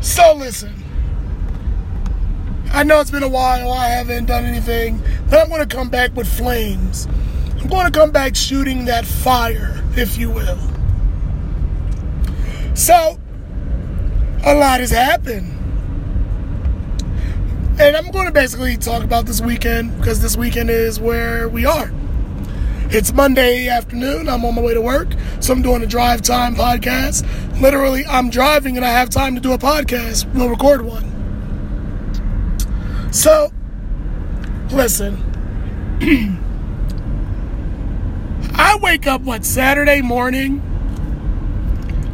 So listen. I know it's been a while, I haven't done anything, but I'm going to come back with flames. I'm going to come back shooting that fire, if you will. So, a lot has happened. And I'm going to basically talk about this weekend because this weekend is where we are. It's Monday afternoon. I'm on my way to work. So I'm doing a drive time podcast. Literally, I'm driving and I have time to do a podcast. We'll record one. So, listen. I wake up, what, Saturday morning?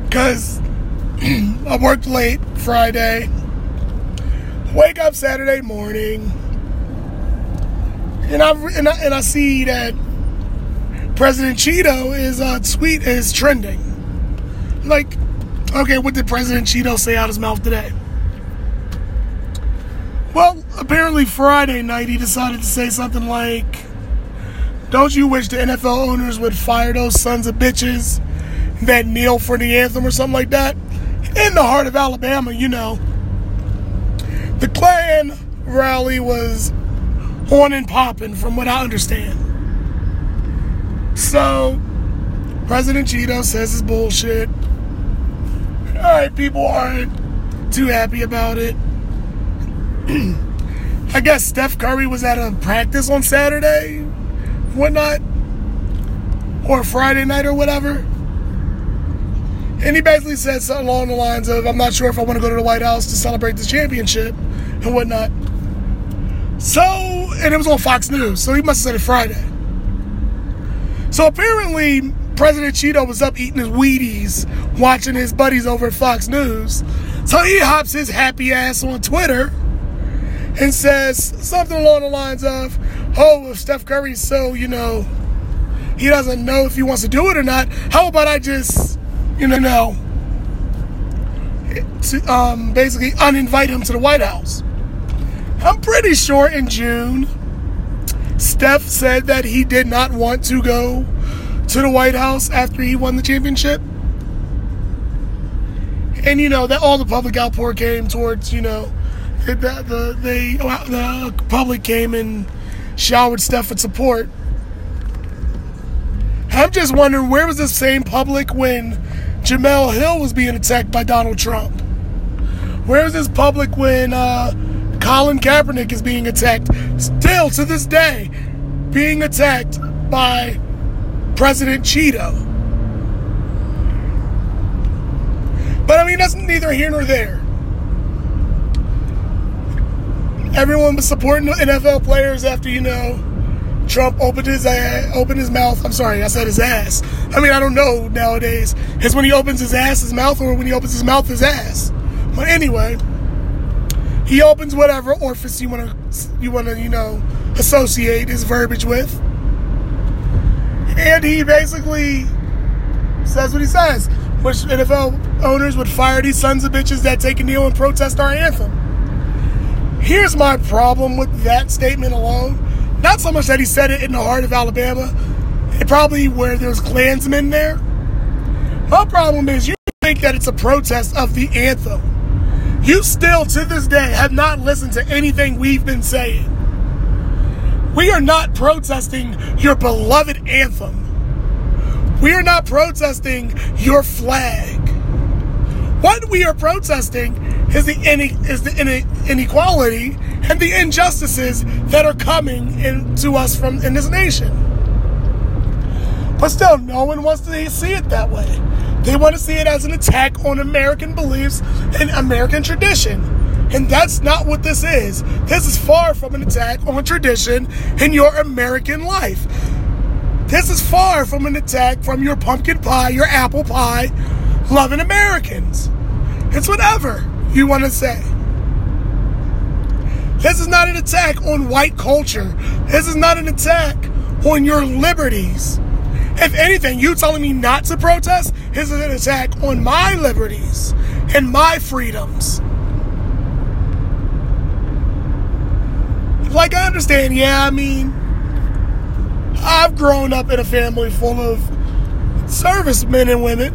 Because I worked late Friday. Wake up Saturday morning. And I, and I, and I see that President Cheeto is uh, tweet is trending. Like, okay, what did President Cheeto say out his mouth today? Well, apparently Friday night he decided to say something like, "Don't you wish the NFL owners would fire those sons of bitches that kneel for the anthem or something like that?" In the heart of Alabama, you know, the Klan rally was on and popping, from what I understand. So, President Cheeto says it's bullshit. All right, people aren't too happy about it. I guess Steph Curry was at a practice on Saturday, whatnot, or Friday night or whatever. And he basically said something along the lines of, I'm not sure if I want to go to the White House to celebrate this championship and whatnot. So, and it was on Fox News, so he must have said it Friday. So apparently, President Cheeto was up eating his Wheaties, watching his buddies over at Fox News. So he hops his happy ass on Twitter and says something along the lines of, Oh, if Steph Curry's so, you know, he doesn't know if he wants to do it or not, how about I just, you know, to, um, basically uninvite him to the White House? I'm pretty sure in June, Steph said that he did not want to go to the White House after he won the championship. And you know that all the public outpour came towards you know the the the, the public came and showered Steph with support. I'm just wondering where was the same public when Jemele Hill was being attacked by Donald Trump? Where was this public when uh, Colin Kaepernick is being attacked? Still to this day, being attacked by President Cheeto. But I mean, that's neither here nor there. Everyone was supporting the NFL players after you know Trump opened his ass, opened his mouth. I'm sorry, I said his ass. I mean, I don't know nowadays. It's when he opens his ass, his mouth, or when he opens his mouth, his ass. But anyway, he opens whatever orifice you want to you want to you know associate his verbiage with, and he basically says what he says. Which NFL owners would fire these sons of bitches that take a knee and protest our anthem. Here's my problem with that statement alone. Not so much that he said it in the heart of Alabama, probably where there's Klansmen there. My problem is you think that it's a protest of the anthem. You still, to this day, have not listened to anything we've been saying. We are not protesting your beloved anthem. We are not protesting your flag. What we are protesting is the, is the inequality and the injustices that are coming into us from in this nation. But still, no one wants to see it that way. They want to see it as an attack on American beliefs and American tradition. And that's not what this is. This is far from an attack on tradition in your American life. This is far from an attack from your pumpkin pie, your apple pie, loving Americans. It's whatever you want to say. This is not an attack on white culture. This is not an attack on your liberties. If anything, you telling me not to protest is an attack on my liberties and my freedoms. Like, I understand, yeah, I mean, I've grown up in a family full of servicemen and women.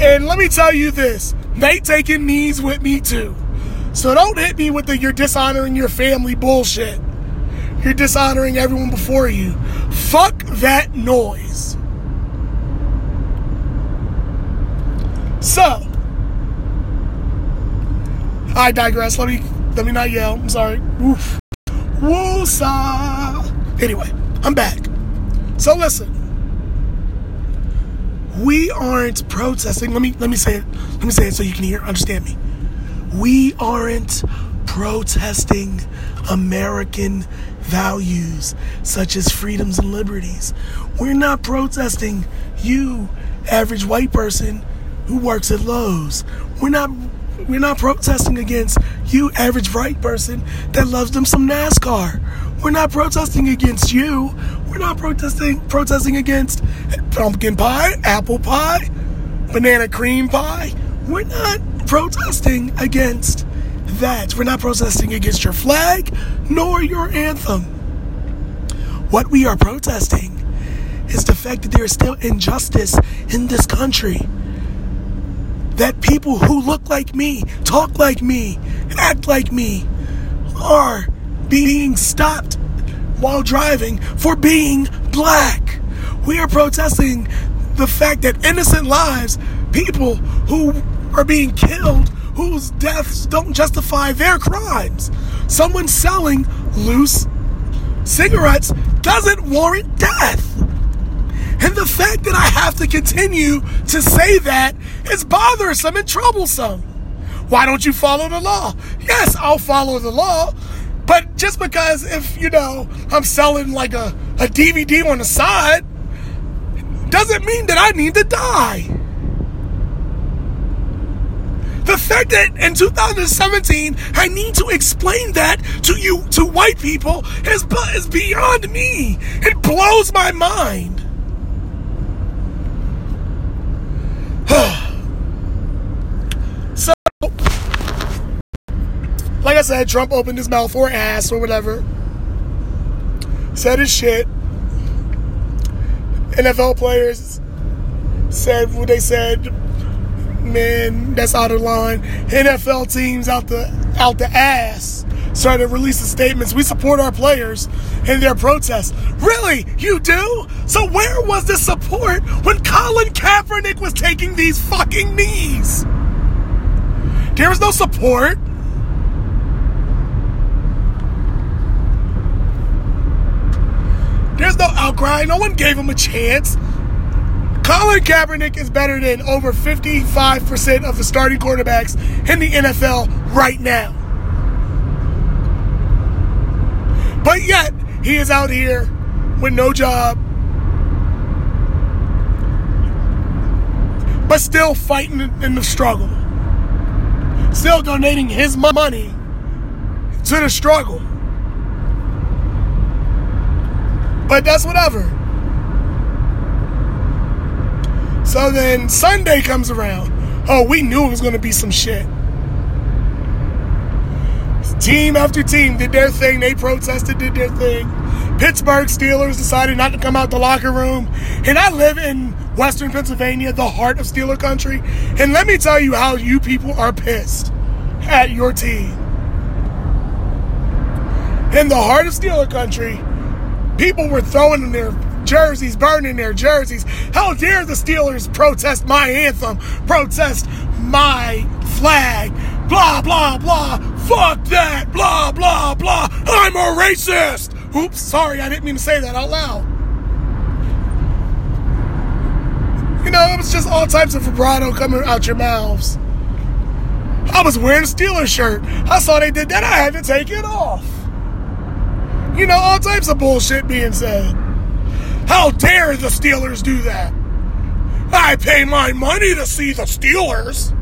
And let me tell you this They taking knees with me too. So don't hit me with the you're dishonoring your family bullshit. You're dishonoring everyone before you. Fuck that noise. So, I digress. Let me let me not yell. I'm sorry. Woof. Woosa. Anyway, I'm back. So listen. We aren't protesting. Let me let me say it. Let me say it so you can hear, understand me. We aren't protesting American values such as freedoms and liberties. We're not protesting you, average white person who works at Lowe's. We're not we're not protesting against you, average white person that loves them some NASCAR. We're not protesting against you. We're not protesting protesting against pumpkin pie, apple pie, banana cream pie. We're not protesting against that. We're not protesting against your flag nor your anthem. What we are protesting is the fact that there is still injustice in this country. That people who look like me, talk like me, act like me are being stopped while driving for being black. We are protesting the fact that innocent lives, people who are being killed whose deaths don't justify their crimes. Someone selling loose cigarettes doesn't warrant death. And the fact that I have to continue to say that is bothersome and troublesome. Why don't you follow the law? Yes, I'll follow the law. But just because if, you know, I'm selling like a, a DVD on the side, doesn't mean that I need to die. The fact that in 2017 I need to explain that to you, to white people, is, is beyond me. It blows my mind. so, like I said, Trump opened his mouth for ass or whatever, said his shit. NFL players said what they said man, that's out of line. NFL teams out the out the ass started releasing statements. We support our players in their protests. Really? You do? So where was the support when Colin Kaepernick was taking these fucking knees? There was no support. There's no outcry. No one gave him a chance. Colin Kaepernick is better than over 55% of the starting quarterbacks in the NFL right now. But yet, he is out here with no job, but still fighting in the struggle, still donating his money to the struggle. But that's whatever. So then Sunday comes around. Oh, we knew it was going to be some shit. Team after team did their thing. They protested, did their thing. Pittsburgh Steelers decided not to come out the locker room. And I live in Western Pennsylvania, the heart of Steeler country. And let me tell you how you people are pissed at your team. In the heart of Steeler country, people were throwing in their jerseys, burning their jerseys. How dare the Steelers protest my anthem, protest my flag, blah, blah, blah, fuck that, blah, blah, blah, I'm a racist. Oops, sorry, I didn't mean to say that out loud. You know, it was just all types of vibrato coming out your mouths. I was wearing a Steelers shirt. I saw they did that. I had to take it off. You know, all types of bullshit being said. How dare the Steelers do that? I pay my money to see the Steelers.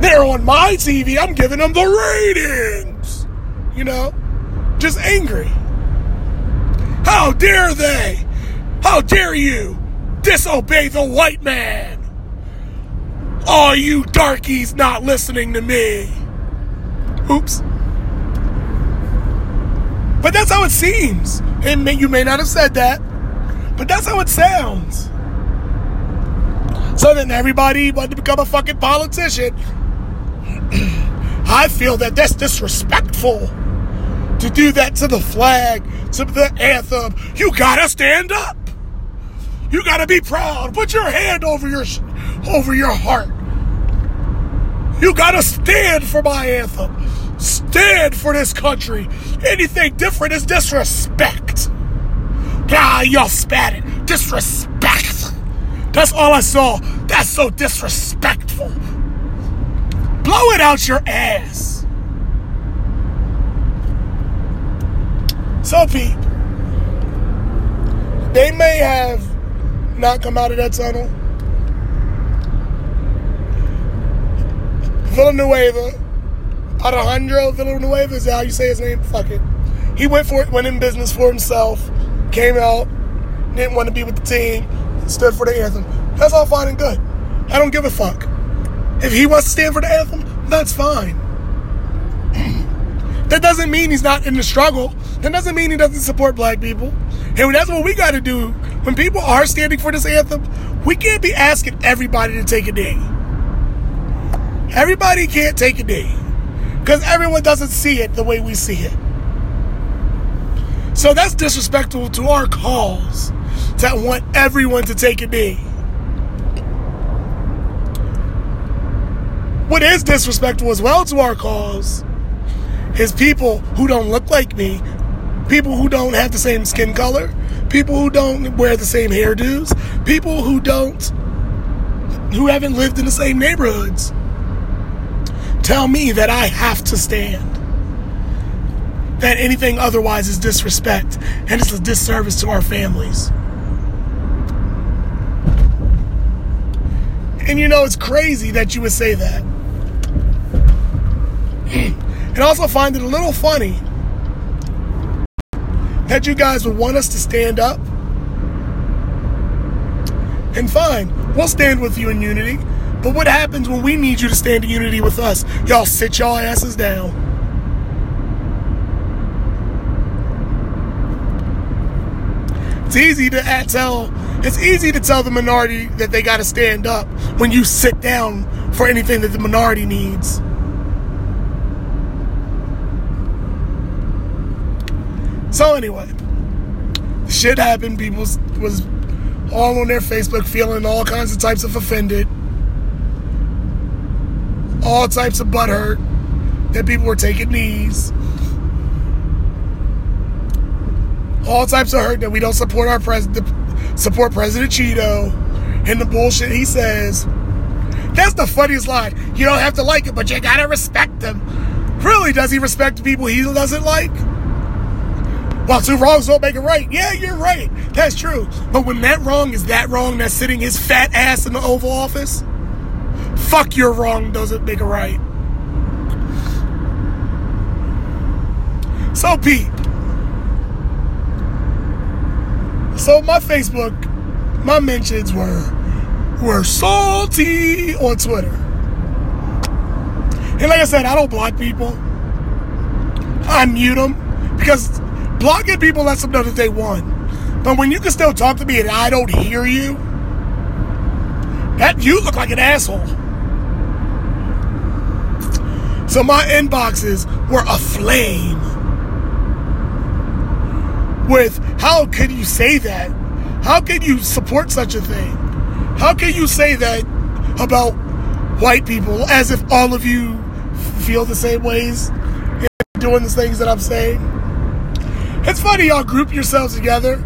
They're on my TV. I'm giving them the ratings. You know, just angry. How dare they? How dare you disobey the white man? All you darkies not listening to me. Oops. But that's how it seems. And you may not have said that, but that's how it sounds. So then everybody wanted to become a fucking politician. I feel that that's disrespectful to do that to the flag, to the anthem. You gotta stand up. You gotta be proud. Put your hand over your over your heart. You gotta stand for my anthem. Stand for this country. Anything different is disrespect. Ah, y'all spat it. Disrespect. That's all I saw. That's so disrespectful. Blow it out your ass. So, Pete, they may have not come out of that tunnel. Villanueva, Alejandro Villanueva, is how you say his name? Fuck it. He went for it, went in business for himself, came out, didn't want to be with the team, stood for the anthem. That's all fine and good. I don't give a fuck. If he wants to stand for the anthem, that's fine. that doesn't mean he's not in the struggle. That doesn't mean he doesn't support black people. And that's what we got to do. When people are standing for this anthem, we can't be asking everybody to take a day. Everybody can't take a knee because everyone doesn't see it the way we see it. So that's disrespectful to our cause that want everyone to take a knee. What is disrespectful as well to our cause is people who don't look like me, people who don't have the same skin color, people who don't wear the same hairdos, people who don't, who haven't lived in the same neighborhoods. Tell me that I have to stand. That anything otherwise is disrespect and it's a disservice to our families. And you know, it's crazy that you would say that. and also find it a little funny that you guys would want us to stand up. And fine, we'll stand with you in unity. But what happens when we need you to stand in unity with us? Y'all sit y'all asses down. It's easy to tell. It's easy to tell the minority that they got to stand up when you sit down for anything that the minority needs. So anyway, shit happened. People was all on their Facebook feeling all kinds of types of offended, all types of butthurt that people were taking knees, all types of hurt that we don't support our president, support President Cheeto, and the bullshit he says. That's the funniest line. You don't have to like it, but you gotta respect him. Really, does he respect people he doesn't like? Well, two wrongs don't make it right. Yeah, you're right. That's true. But when that wrong is that wrong that's sitting his fat ass in the Oval Office, fuck your wrong doesn't make it right. So, Pete. So my Facebook, my mentions were were salty on Twitter. And like I said, I don't block people. I mute them because Blocking people lets them know that they won. But when you can still talk to me and I don't hear you, that you look like an asshole. So my inboxes were aflame with how could you say that? How can you support such a thing? How can you say that about white people as if all of you feel the same ways doing the things that I'm saying? It's funny y'all group yourselves together.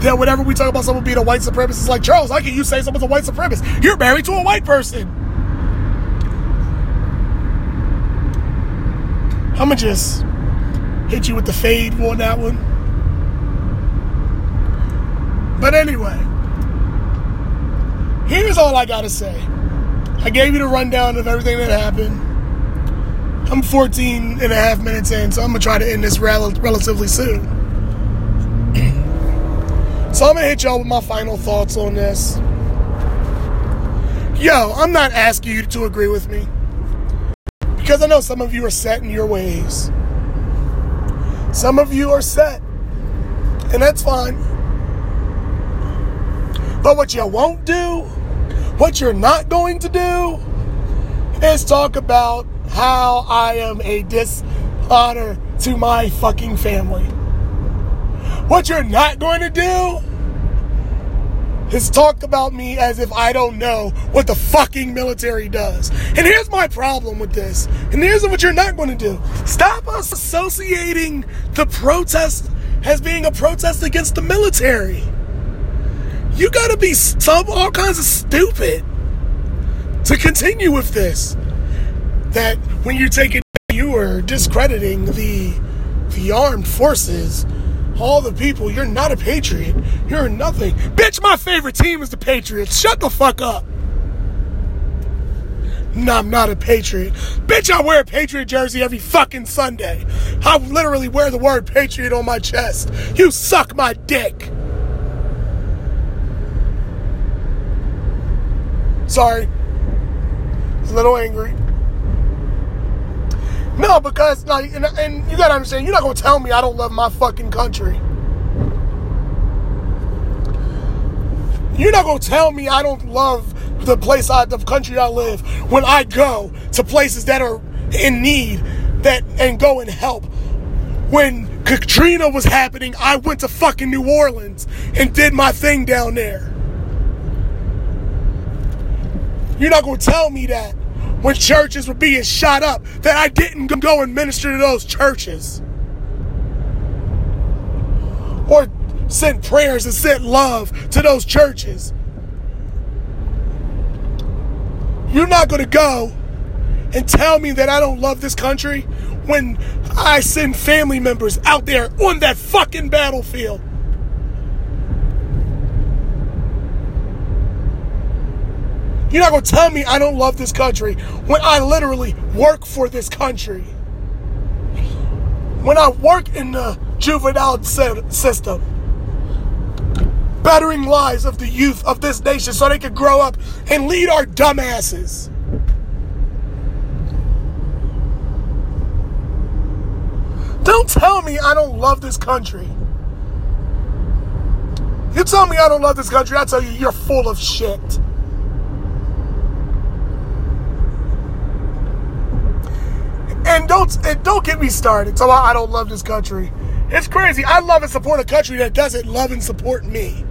That whenever we talk about someone being a white supremacist, like Charles, how can you say someone's a white supremacist? You're married to a white person. I'ma just hit you with the fade on that one. But anyway, here's all I gotta say. I gave you the rundown of everything that happened. I'm 14 and a half minutes in, so I'm gonna try to end this rel- relatively soon. So I'm gonna hit y'all with my final thoughts on this. Yo, I'm not asking you to agree with me. Because I know some of you are set in your ways. Some of you are set. And that's fine. But what you won't do, What you're not going to do is talk about how I am a dishonor to my fucking family. What you're not going to do is talk about me as if I don't know what the fucking military does. And here's my problem with this. And here's what you're not going to do. Stop us associating the protest as being a protest against the military. You gotta be some all kinds of stupid to continue with this. That when you're taking you are discrediting the the armed forces all the people, you're not a patriot. You're nothing. Bitch, my favorite team is the Patriots. Shut the fuck up. No, I'm not a patriot. Bitch, I wear a patriot jersey every fucking Sunday. I literally wear the word patriot on my chest. You suck my dick. Sorry. A little angry. No, because like, and, and you gotta understand, you're not gonna tell me I don't love my fucking country. You're not gonna tell me I don't love the place I, the country I live when I go to places that are in need that and go and help. When Katrina was happening, I went to fucking New Orleans and did my thing down there. You're not gonna tell me that when churches were being shot up that I didn't go and minister to those churches. Or send prayers and send love to those churches. You're not going to go and tell me that I don't love this country when I send family members out there on that fucking battlefield. You're not going to tell me I don't love this country when I literally work for this country. When I work in the juvenile system, bettering lives of the youth of this nation so they can grow up and lead our dumbasses. Don't tell me I don't love this country. You tell me I don't love this country, I tell you you're full of shit. Don't and don't get me started. So I don't love this country. It's crazy. I love and support a country that doesn't love and support me.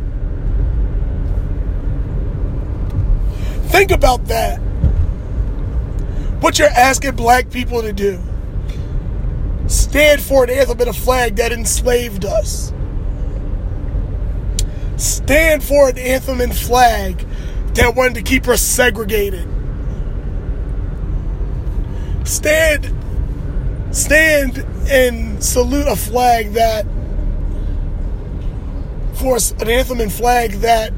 Think about that. What you're asking black people to do. Stand for an anthem and a flag that enslaved us. Stand for an anthem and flag that wanted to keep us segregated. Stand stand and salute a flag that for an anthem and flag that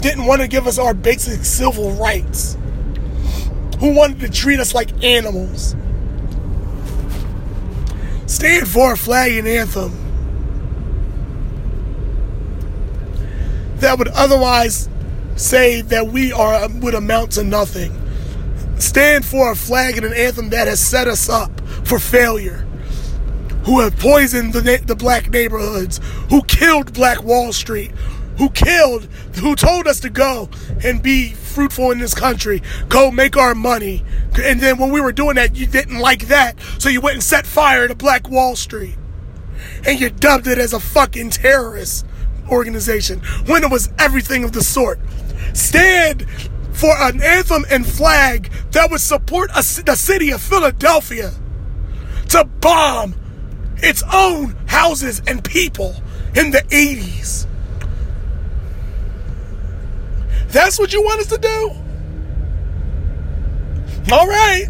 didn't want to give us our basic civil rights, who wanted to treat us like animals. Stand for a flag and anthem that would otherwise say that we are would amount to nothing stand for a flag and an anthem that has set us up for failure, who have poisoned the, the black neighborhoods, who killed Black Wall Street, who killed, who told us to go and be fruitful in this country, go make our money. And then when we were doing that, you didn't like that, so you went and set fire to Black Wall Street. And you dubbed it as a fucking terrorist organization when it was everything of the sort. Stand for an anthem and flag that would support a, the city of Philadelphia to bomb its own houses and people in the 80s. That's what you want us to do? All right.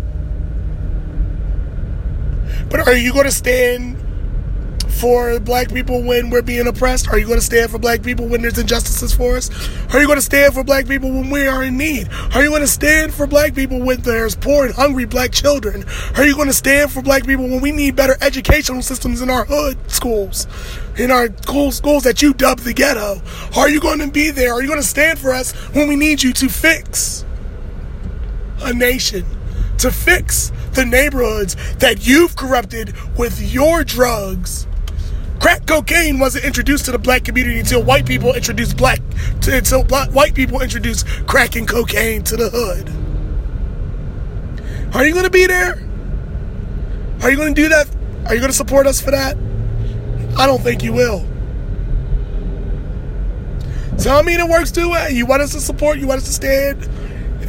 But are you going to stand for black people when we're being oppressed? Are you going to stand for black people when there's injustices for us? Are you going to stand for black people when we are in need? Are you going to stand for black people when there's poor and hungry black children? Are you going to stand for black people when we need better educational systems in our hood schools? In our school schools that you dub the ghetto? Are you going to be there? Are you going to stand for us when we need you to fix a nation? To fix the neighborhoods that you've corrupted with your drugs Crack cocaine wasn't introduced to the black community until white people introduced black to, until black, white people introduced crack and cocaine to the hood. Are you going to be there? Are you going to do that? Are you going to support us for that? I don't think you will. So I mean, it works too. Eh? You want us to support, you want us to stand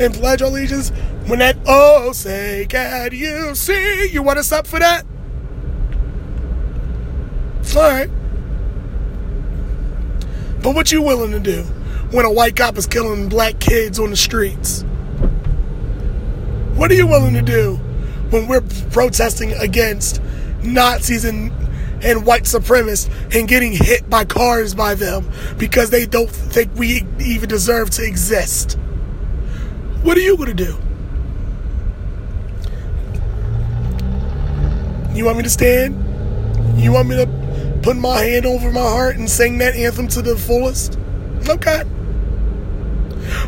and pledge our allegiance. When that oh say can you see, you want us up for that? All right. But what you willing to do when a white cop is killing black kids on the streets? What are you willing to do when we're protesting against Nazis and and white supremacists and getting hit by cars by them because they don't think we even deserve to exist. What are you going to do? You want me to stand? You want me to put my hand over my heart and sing that anthem to the fullest? Okay.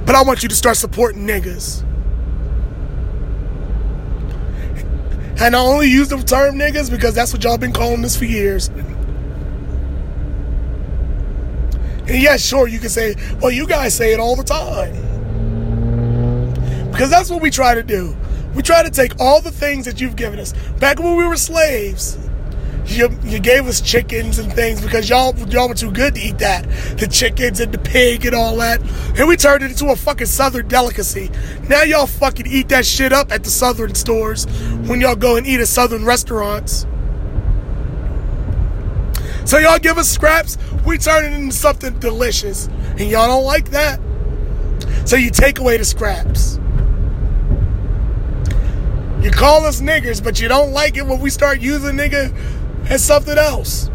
But I want you to start supporting niggas. And I only use the term niggas because that's what y'all been calling us for years. And yeah, sure, you can say, well, you guys say it all the time. Because that's what we try to do. We try to take all the things that you've given us. Back when we were slaves, you, you gave us chickens and things because y'all y'all were too good to eat that. The chickens and the pig and all that. And we turned it into a fucking southern delicacy. Now y'all fucking eat that shit up at the southern stores when y'all go and eat at southern restaurants. So y'all give us scraps, we turn it into something delicious. And y'all don't like that. So you take away the scraps. You call us niggers, but you don't like it when we start using nigga as something else.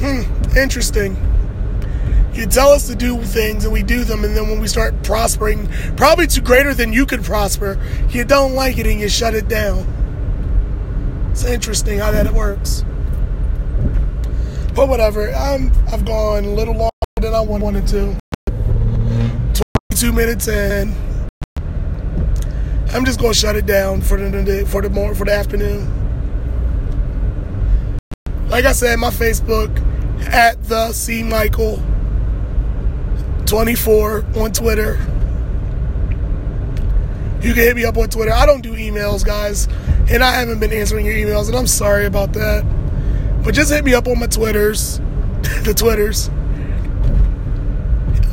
Hmm, interesting. You tell us to do things and we do them, and then when we start prospering, probably to greater than you could prosper, you don't like it and you shut it down. It's interesting how that works. But whatever, I'm I've gone a little longer than I wanted to. 22 minutes in. I'm just gonna shut it down for the for the more for the afternoon. Like I said, my Facebook at the C Michael 24 on Twitter. You can hit me up on Twitter. I don't do emails, guys, and I haven't been answering your emails, and I'm sorry about that. But just hit me up on my Twitters, the Twitters,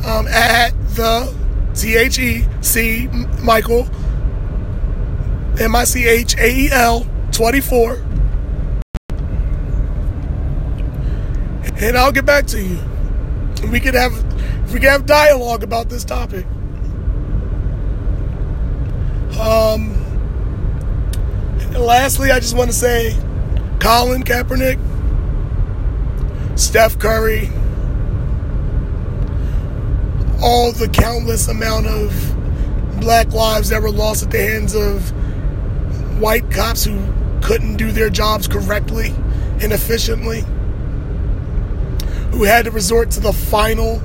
um, at the T H E C Michael M I C H A E L 24. And I'll get back to you. We could have we can have dialogue about this topic. Um and lastly, I just want to say Colin Kaepernick, Steph Curry, all the countless amount of black lives that were lost at the hands of white cops who couldn't do their jobs correctly and efficiently, who had to resort to the final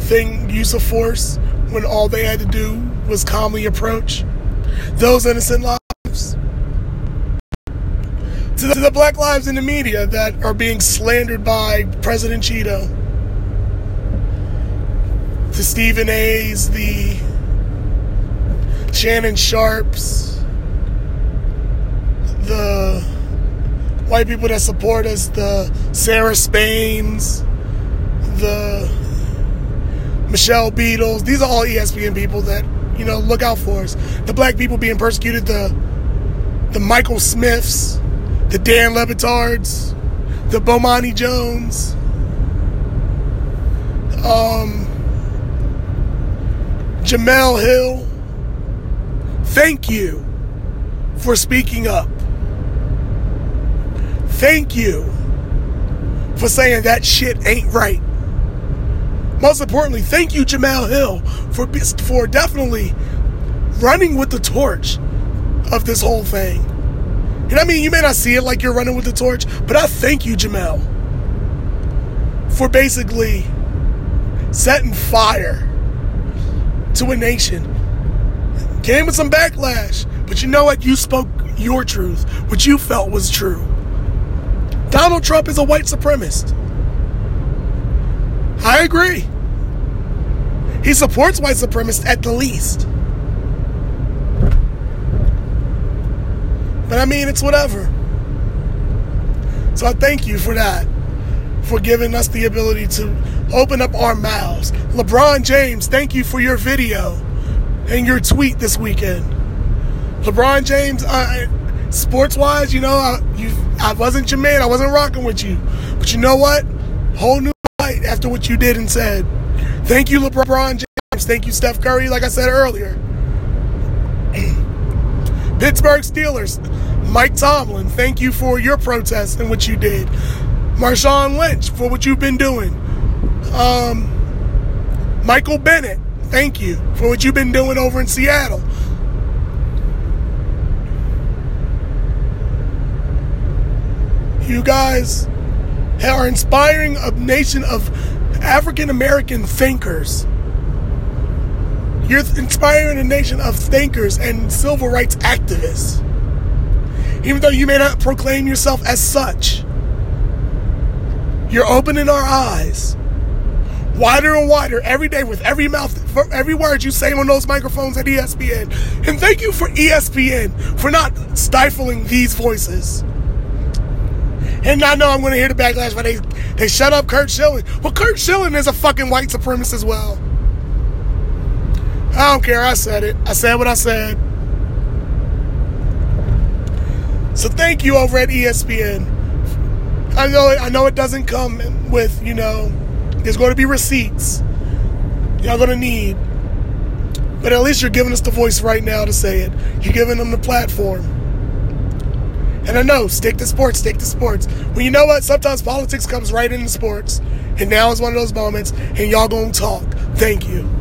thing, use of force, when all they had to do was calmly approach those innocent lives. To the, black lives in the media that are being slandered by President Cheeto. To Stephen A's, the Shannon Sharpes, the white people that support us, the Sarah Spains, the Michelle Beadles. These are all ESPN people that, you know, look out for us. The black people being persecuted, the the Michael Smiths, the Dan Le Batards, the Bomani Jones, um, Jemele Hill. Thank you for speaking up. Thank you for saying that shit ain't right. Most importantly, thank you, Jemele Hill, for for definitely running with the torch of this whole thing. And I mean, you may not see it like you're running with the torch, but I thank you, Jemele, for basically setting fire to a nation. Came with some backlash, But you know what? You spoke your truth, what you felt was true. Donald Trump is a white supremacist. I agree. He supports white supremacists at the least. But I mean, it's whatever. So I thank you for that, for giving us the ability to open up our mouths. LeBron James, thank you for your video and your tweet this weekend. LeBron James, uh, sports wise, you know, I, you, I wasn't your man. I wasn't rocking with you. But you know what? Whole new light after what you did and said. Thank you, LeBron James. Thank you, Steph Curry, like I said earlier. Pittsburgh Steelers, Mike Tomlin, thank you for your protest and what you did. Marshawn Lynch for what you've been doing. Um, Michael Bennett, thank you for what you've been doing over in Seattle. You guys are inspiring a nation of African American thinkers. You're inspiring a nation of thinkers and civil rights activists. Even though you may not proclaim yourself as such, you're opening our eyes wider and wider every day with every mouth, every word you say on those microphones at ESPN. And thank you for ESPN for not stifling these voices. And I know I'm going to hear the backlash, but they they shut up Curt Schilling. Well, Curt Schilling is a fucking white supremacist as well. I don't care. I said it. I said what I said. So thank you over at ESPN. I know I know it doesn't come with you know. There's going to be receipts. Y'all going to need. But at least you're giving us the voice right now to say it. You're giving them the platform. And I know, stick to sports, stick to sports. Well, you know what? Sometimes politics comes right into sports. And now is one of those moments, and y'all gonna talk. Thank you.